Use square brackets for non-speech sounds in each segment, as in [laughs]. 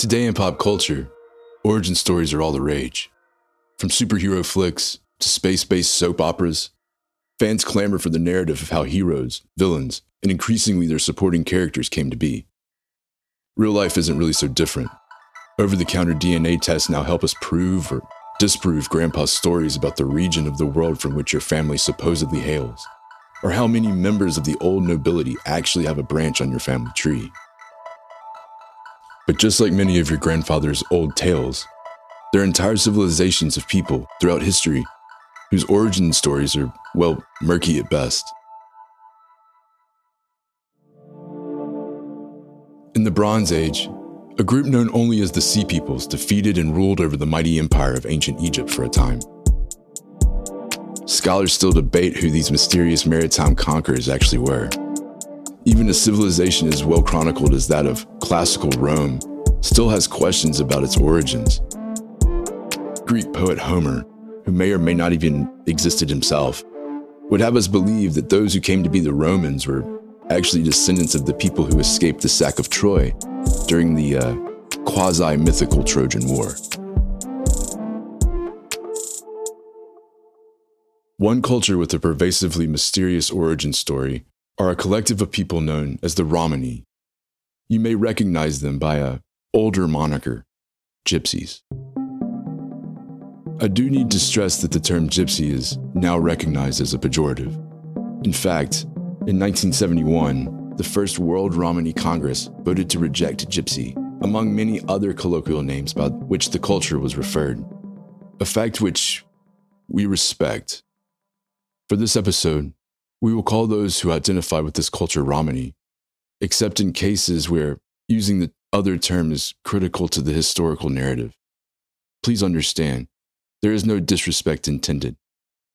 Today in pop culture, origin stories are all the rage. From superhero flicks to space based soap operas, fans clamor for the narrative of how heroes, villains, and increasingly their supporting characters came to be. Real life isn't really so different. Over the counter DNA tests now help us prove or disprove Grandpa's stories about the region of the world from which your family supposedly hails, or how many members of the old nobility actually have a branch on your family tree. But just like many of your grandfather's old tales, there are entire civilizations of people throughout history whose origin stories are, well, murky at best. In the Bronze Age, a group known only as the Sea Peoples defeated and ruled over the mighty empire of ancient Egypt for a time. Scholars still debate who these mysterious maritime conquerors actually were. Even a civilization as well chronicled as that of classical Rome still has questions about its origins. Greek poet Homer, who may or may not even existed himself, would have us believe that those who came to be the Romans were actually descendants of the people who escaped the sack of Troy during the uh, quasi mythical Trojan War. One culture with a pervasively mysterious origin story are a collective of people known as the Romani. You may recognize them by a older moniker, gypsies. I do need to stress that the term gypsy is now recognized as a pejorative. In fact, in 1971, the first World Romani Congress voted to reject gypsy, among many other colloquial names by which the culture was referred, a fact which we respect. For this episode, we will call those who identify with this culture Romani, except in cases where using the other term is critical to the historical narrative. Please understand, there is no disrespect intended.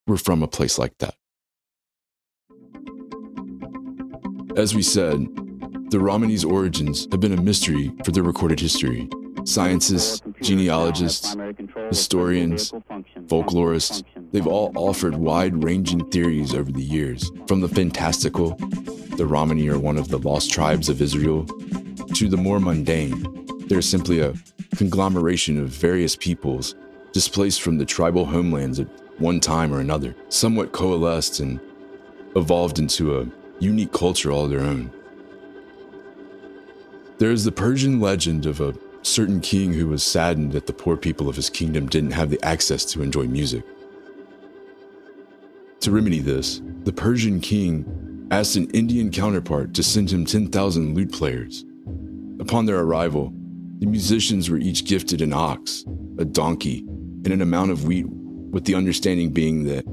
We're from a place like that. As we said, the Romani's origins have been a mystery for their recorded history. Scientists, genealogists, historians, folklorists, they've all offered wide ranging theories over the years, from the fantastical, the Romani are one of the lost tribes of Israel, to the more mundane. They're simply a conglomeration of various peoples displaced from the tribal homelands at one time or another, somewhat coalesced and evolved into a unique culture all their own. There is the Persian legend of a certain king who was saddened that the poor people of his kingdom didn't have the access to enjoy music. To remedy this, the Persian king asked an Indian counterpart to send him 10,000 lute players. Upon their arrival, the musicians were each gifted an ox, a donkey, and an amount of wheat, with the understanding being that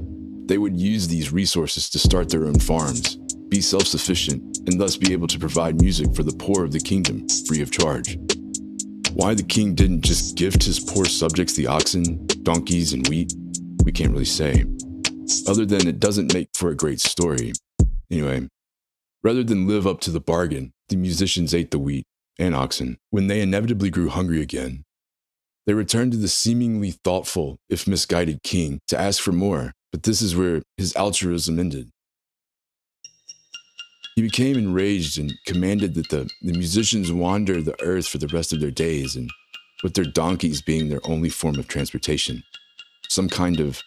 they would use these resources to start their own farms, be self sufficient, and thus be able to provide music for the poor of the kingdom free of charge. Why the king didn't just gift his poor subjects the oxen, donkeys, and wheat, we can't really say. Other than it doesn't make for a great story. Anyway, rather than live up to the bargain, the musicians ate the wheat and oxen. When they inevitably grew hungry again, they returned to the seemingly thoughtful, if misguided king to ask for more, but this is where his altruism ended. He became enraged and commanded that the, the musicians wander the earth for the rest of their days, and with their donkeys being their only form of transportation. Some kind of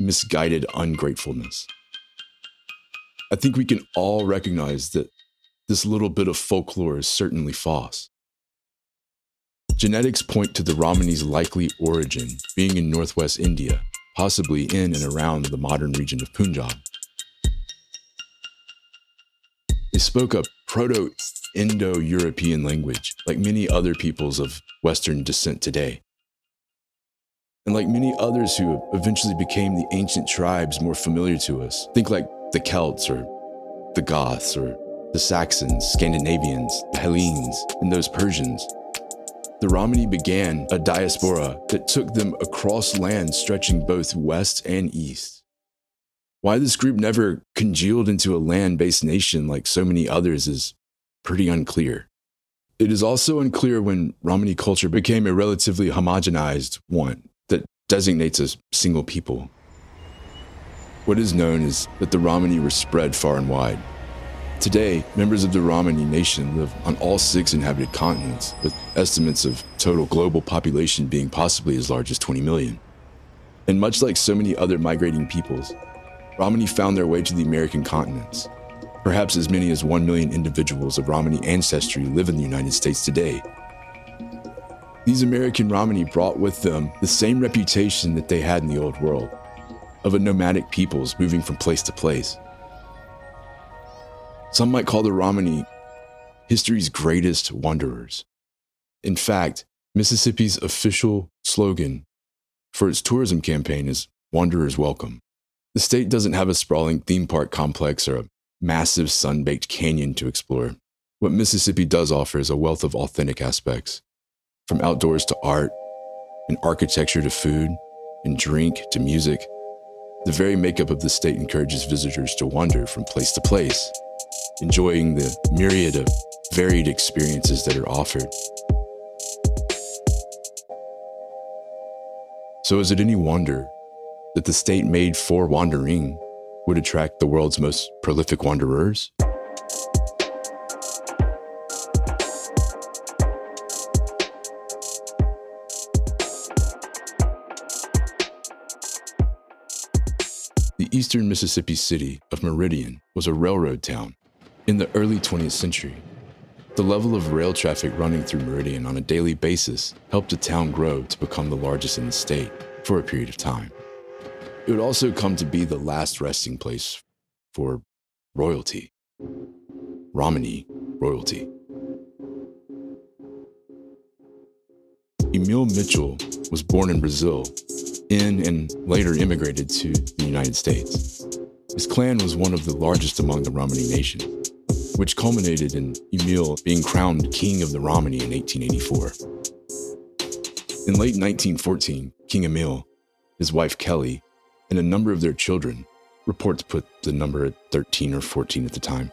misguided ungratefulness. I think we can all recognize that this little bit of folklore is certainly false. Genetics point to the Romani's likely origin being in northwest India, possibly in and around the modern region of Punjab. They spoke a Proto Indo European language, like many other peoples of Western descent today. And like many others who eventually became the ancient tribes more familiar to us, think like the Celts or the Goths or the Saxons, Scandinavians, the Hellenes, and those Persians. The Romani began a diaspora that took them across lands stretching both west and east. Why this group never congealed into a land based nation like so many others is pretty unclear. It is also unclear when Romani culture became a relatively homogenized one that designates a single people. What is known is that the Romani were spread far and wide. Today, members of the Romani nation live on all six inhabited continents, with estimates of total global population being possibly as large as 20 million. And much like so many other migrating peoples, Romani found their way to the American continents. Perhaps as many as 1 million individuals of Romani ancestry live in the United States today. These American Romani brought with them the same reputation that they had in the Old World of a nomadic peoples moving from place to place. Some might call the Romani history's greatest wanderers. In fact, Mississippi's official slogan for its tourism campaign is Wanderers Welcome. The state doesn't have a sprawling theme park complex or a massive sun baked canyon to explore. What Mississippi does offer is a wealth of authentic aspects, from outdoors to art, and architecture to food, and drink to music. The very makeup of the state encourages visitors to wander from place to place, enjoying the myriad of varied experiences that are offered. So, is it any wonder that the state made for wandering would attract the world's most prolific wanderers? Eastern Mississippi city of Meridian was a railroad town. In the early 20th century, the level of rail traffic running through Meridian on a daily basis helped the town grow to become the largest in the state for a period of time. It would also come to be the last resting place for royalty, Romani royalty. Emil Mitchell was born in Brazil in and later immigrated to the United States. His clan was one of the largest among the Romani nation, which culminated in Emil being crowned king of the Romani in 1884. In late 1914, King Emil, his wife Kelly, and a number of their children, reports put the number at 13 or 14 at the time,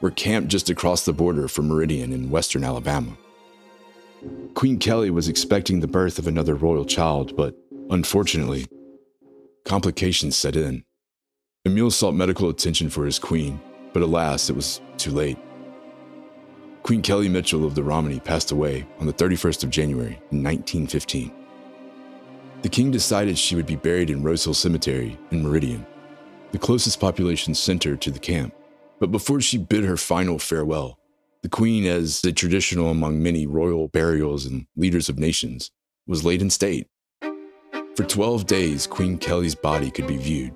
were camped just across the border from Meridian in western Alabama. Queen Kelly was expecting the birth of another royal child, but Unfortunately, complications set in. Emil sought medical attention for his queen, but alas, it was too late. Queen Kelly Mitchell of the Romani passed away on the 31st of January 1915. The king decided she would be buried in Rose Hill Cemetery in Meridian, the closest population center to the camp. But before she bid her final farewell, the queen, as is traditional among many royal burials and leaders of nations, was laid in state for 12 days, Queen Kelly's body could be viewed.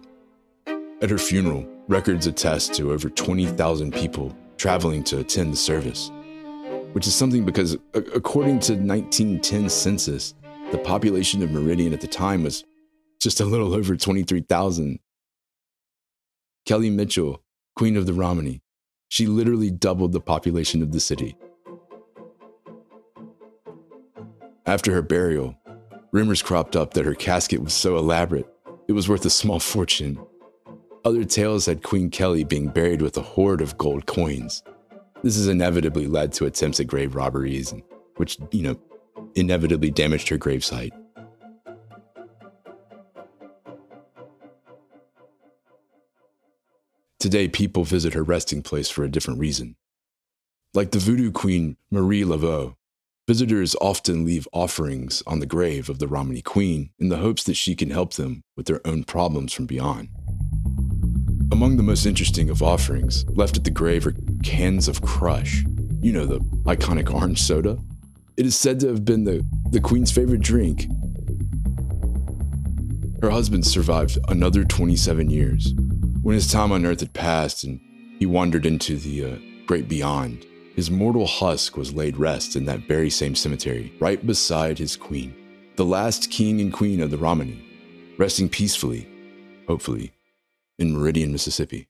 At her funeral, records attest to over 20,000 people traveling to attend the service, which is something because, according to 1910 census, the population of Meridian at the time was just a little over 23,000. Kelly Mitchell, Queen of the Romani, she literally doubled the population of the city. After her burial, Rumors cropped up that her casket was so elaborate, it was worth a small [laughs] fortune. Other tales had Queen Kelly being buried with a hoard of gold coins. This has inevitably led to attempts at grave robberies, which, you know, inevitably damaged her gravesite. Today, people visit her resting place for a different reason. Like the voodoo queen Marie Laveau, Visitors often leave offerings on the grave of the Romani queen in the hopes that she can help them with their own problems from beyond. Among the most interesting of offerings left at the grave are cans of crush. You know, the iconic orange soda. It is said to have been the, the queen's favorite drink. Her husband survived another 27 years. When his time on earth had passed and he wandered into the uh, great beyond, his mortal husk was laid rest in that very same cemetery, right beside his queen, the last king and queen of the Romani, resting peacefully, hopefully, in Meridian, Mississippi.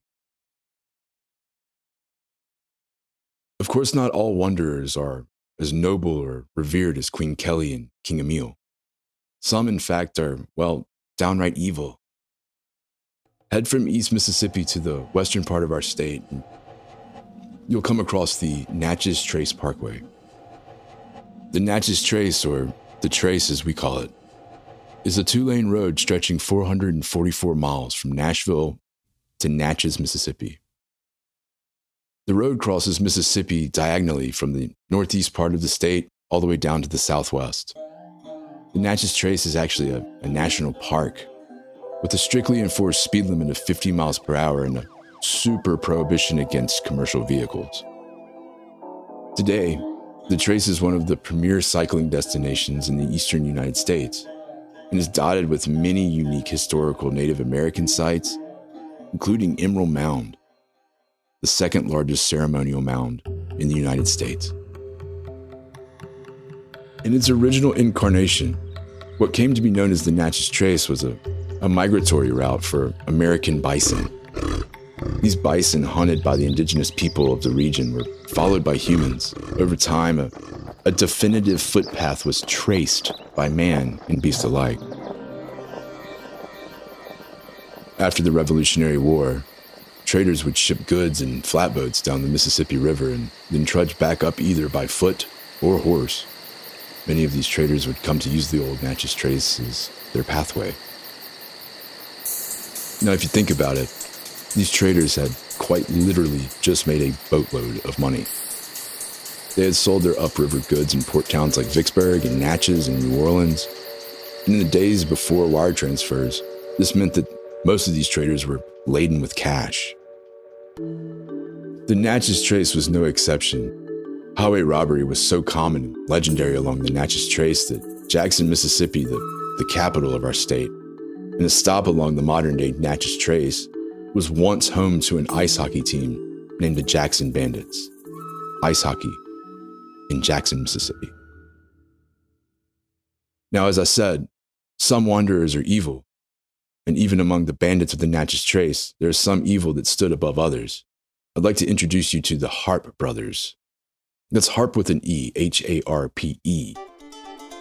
Of course, not all wanderers are as noble or revered as Queen Kelly and King Emil. Some, in fact, are, well, downright evil. Head from East Mississippi to the western part of our state and you'll come across the Natchez Trace Parkway. The Natchez Trace, or the Trace as we call it, is a two lane road stretching 444 miles from Nashville to Natchez, Mississippi. The road crosses Mississippi diagonally from the northeast part of the state all the way down to the southwest. The Natchez Trace is actually a, a national park with a strictly enforced speed limit of 50 miles per hour and a super prohibition against commercial vehicles. Today, the Trace is one of the premier cycling destinations in the eastern United States and is dotted with many unique historical Native American sites, including Emerald Mound, the second largest ceremonial mound in the United States. In its original incarnation, what came to be known as the Natchez Trace was a, a migratory route for American bison. These bison, hunted by the indigenous people of the region, were followed by humans. Over time, a, a definitive footpath was traced by man and beast alike. After the Revolutionary War, traders would ship goods in flatboats down the Mississippi River and then trudge back up either by foot or horse. Many of these traders would come to use the old Natchez Trace as their pathway. Now, if you think about it, these traders had quite literally just made a boatload of money. They had sold their upriver goods in port towns like Vicksburg and Natchez and New Orleans. And in the days before wire transfers, this meant that most of these traders were laden with cash. The Natchez Trace was no exception. Highway robbery was so common and legendary along the Natchez Trace that Jackson, Mississippi, the, the capital of our state, and a stop along the modern day Natchez Trace, was once home to an ice hockey team named the Jackson Bandits. Ice hockey in Jackson, Mississippi. Now, as I said, some wanderers are evil, and even among the bandits of the Natchez Trace, there is some evil that stood above others. I'd like to introduce you to the Harpe brothers. That's Harp with an E, H A R P E.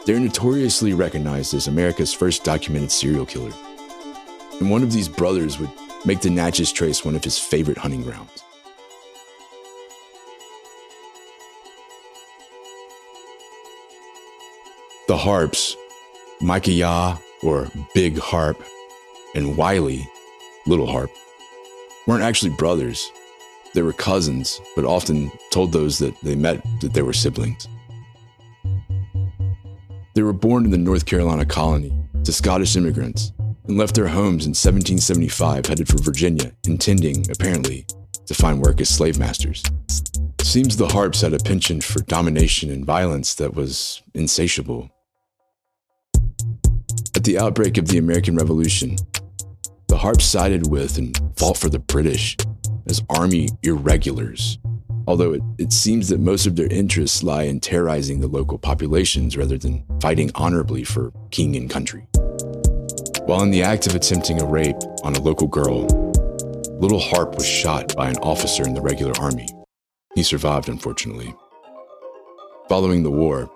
They're notoriously recognized as America's first documented serial killer. And one of these brothers would make the Natchez Trace one of his favorite hunting grounds. The Harpes, Micah Yah, or Big Harpe, and Wiley, Little Harpe, weren't actually brothers. They were cousins, but often told those that they met that they were siblings. They were born in the North Carolina colony to Scottish immigrants and left their homes in 1775, headed for Virginia, intending, apparently, to find work as slave masters. Seems the Harpes had a penchant for domination and violence that was insatiable. At the outbreak of the American Revolution, the Harpes sided with and fought for the British as army irregulars, although it, it seems that most of their interests lie in terrorizing the local populations rather than fighting honorably for king and country. While in the act of attempting a rape on a local girl, Little Harpe was shot by an officer in the regular army. He survived, unfortunately. Following the war,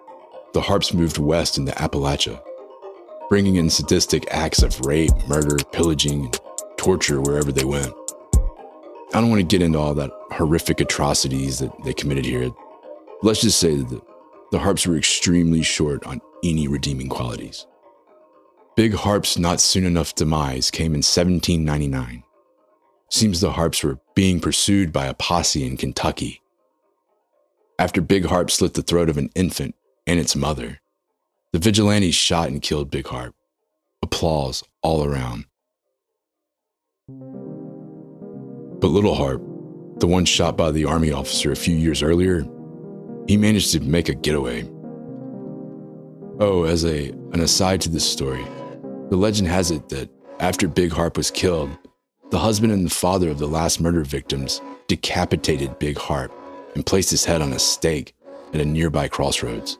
the Harpes moved west into Appalachia, bringing in sadistic acts of rape, murder, pillaging, and torture wherever they went. I don't want to get into all that horrific atrocities that they committed here. Let's just say that the, the Harpes were extremely short on any redeeming qualities. Big Harpe's not soon enough demise came in 1799. Seems the Harpes were being pursued by a posse in Kentucky. After Big Harpe slit the throat of an infant and its mother, the vigilantes shot and killed Big Harpe. Applause all around. But Little Harpe, the one shot by the army officer a few years earlier, he managed to make a getaway. Oh, as a, an aside to this story, the legend has it that after Big Harpe was killed, the husband and the father of the last murder victims decapitated Big Harpe and placed his head on a stake at a nearby crossroads.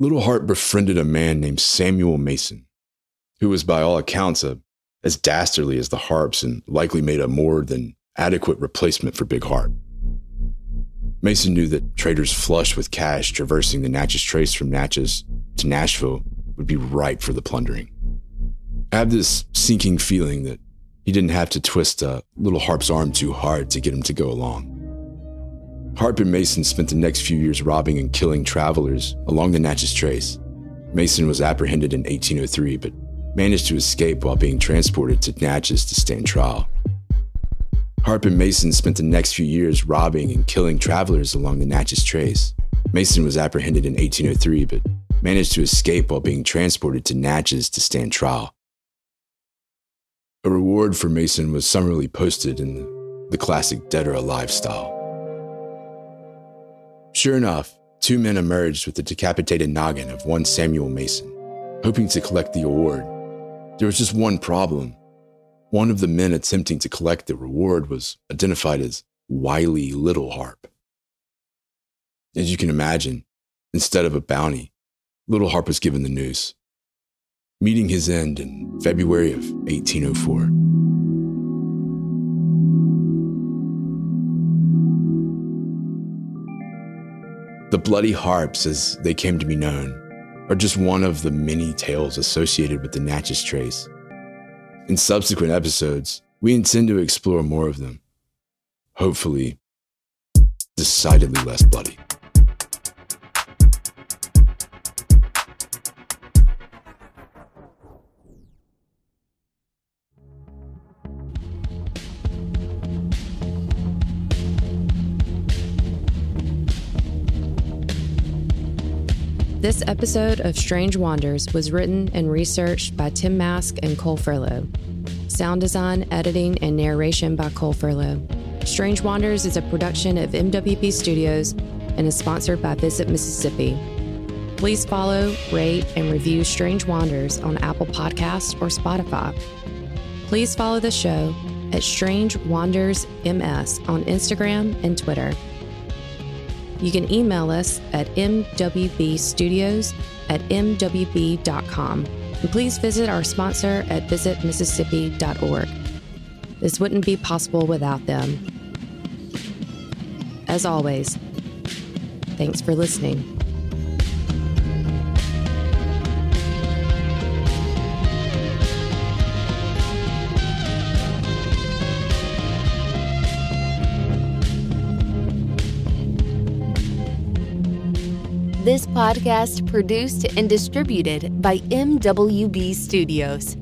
Little Harpe befriended a man named Samuel Mason, who was by all accounts a, as dastardly as the Harpes and likely made a more than adequate replacement for Big Harpe. Mason knew that traders flush with cash traversing the Natchez Trace from Natchez to Nashville would be ripe for the plundering. I have this sinking feeling that he didn't have to twist a little Harpe's arm too hard to get him to go along. Harpe and Mason spent the next few years robbing and killing travelers along the Natchez Trace. Mason was apprehended in 1803, but managed to escape while being transported to Natchez to stand trial. Harpe and Mason spent the next few years robbing and killing travelers along the Natchez Trace. Mason was apprehended in 1803, but managed to escape while being transported to Natchez to stand trial. A reward for Mason was summarily posted in the, classic Dead or Alive style. Sure enough, two men emerged with the decapitated noggin of one Samuel Mason, hoping to collect the award. There was just one problem. One of the men attempting to collect the reward was identified as Wiley Little Harpe. As you can imagine, instead of a bounty, Little Harpe was given the news, meeting his end in February of 1804. The Bloody Harpes, as they came to be known, are just one of the many tales associated with the Natchez Trace. In subsequent episodes, we intend to explore more of them. Hopefully, decidedly less bloody. This episode of Strange Wanders was written and researched by Tim Mask and Cole Furlow. Sound design, editing, and narration by Cole Furlow. Strange Wanders is a production of MWB Studios and is sponsored by Visit Mississippi. Please follow, rate, and review Strange Wanders on Apple Podcasts or Spotify. Please follow the show at Strange Wanders MS on Instagram and Twitter. You can email us at mwbstudios at mwb.com. And please visit our sponsor at visitmississippi.org. This wouldn't be possible without them. As always, thanks for listening. This podcast produced and distributed by MWB Studios.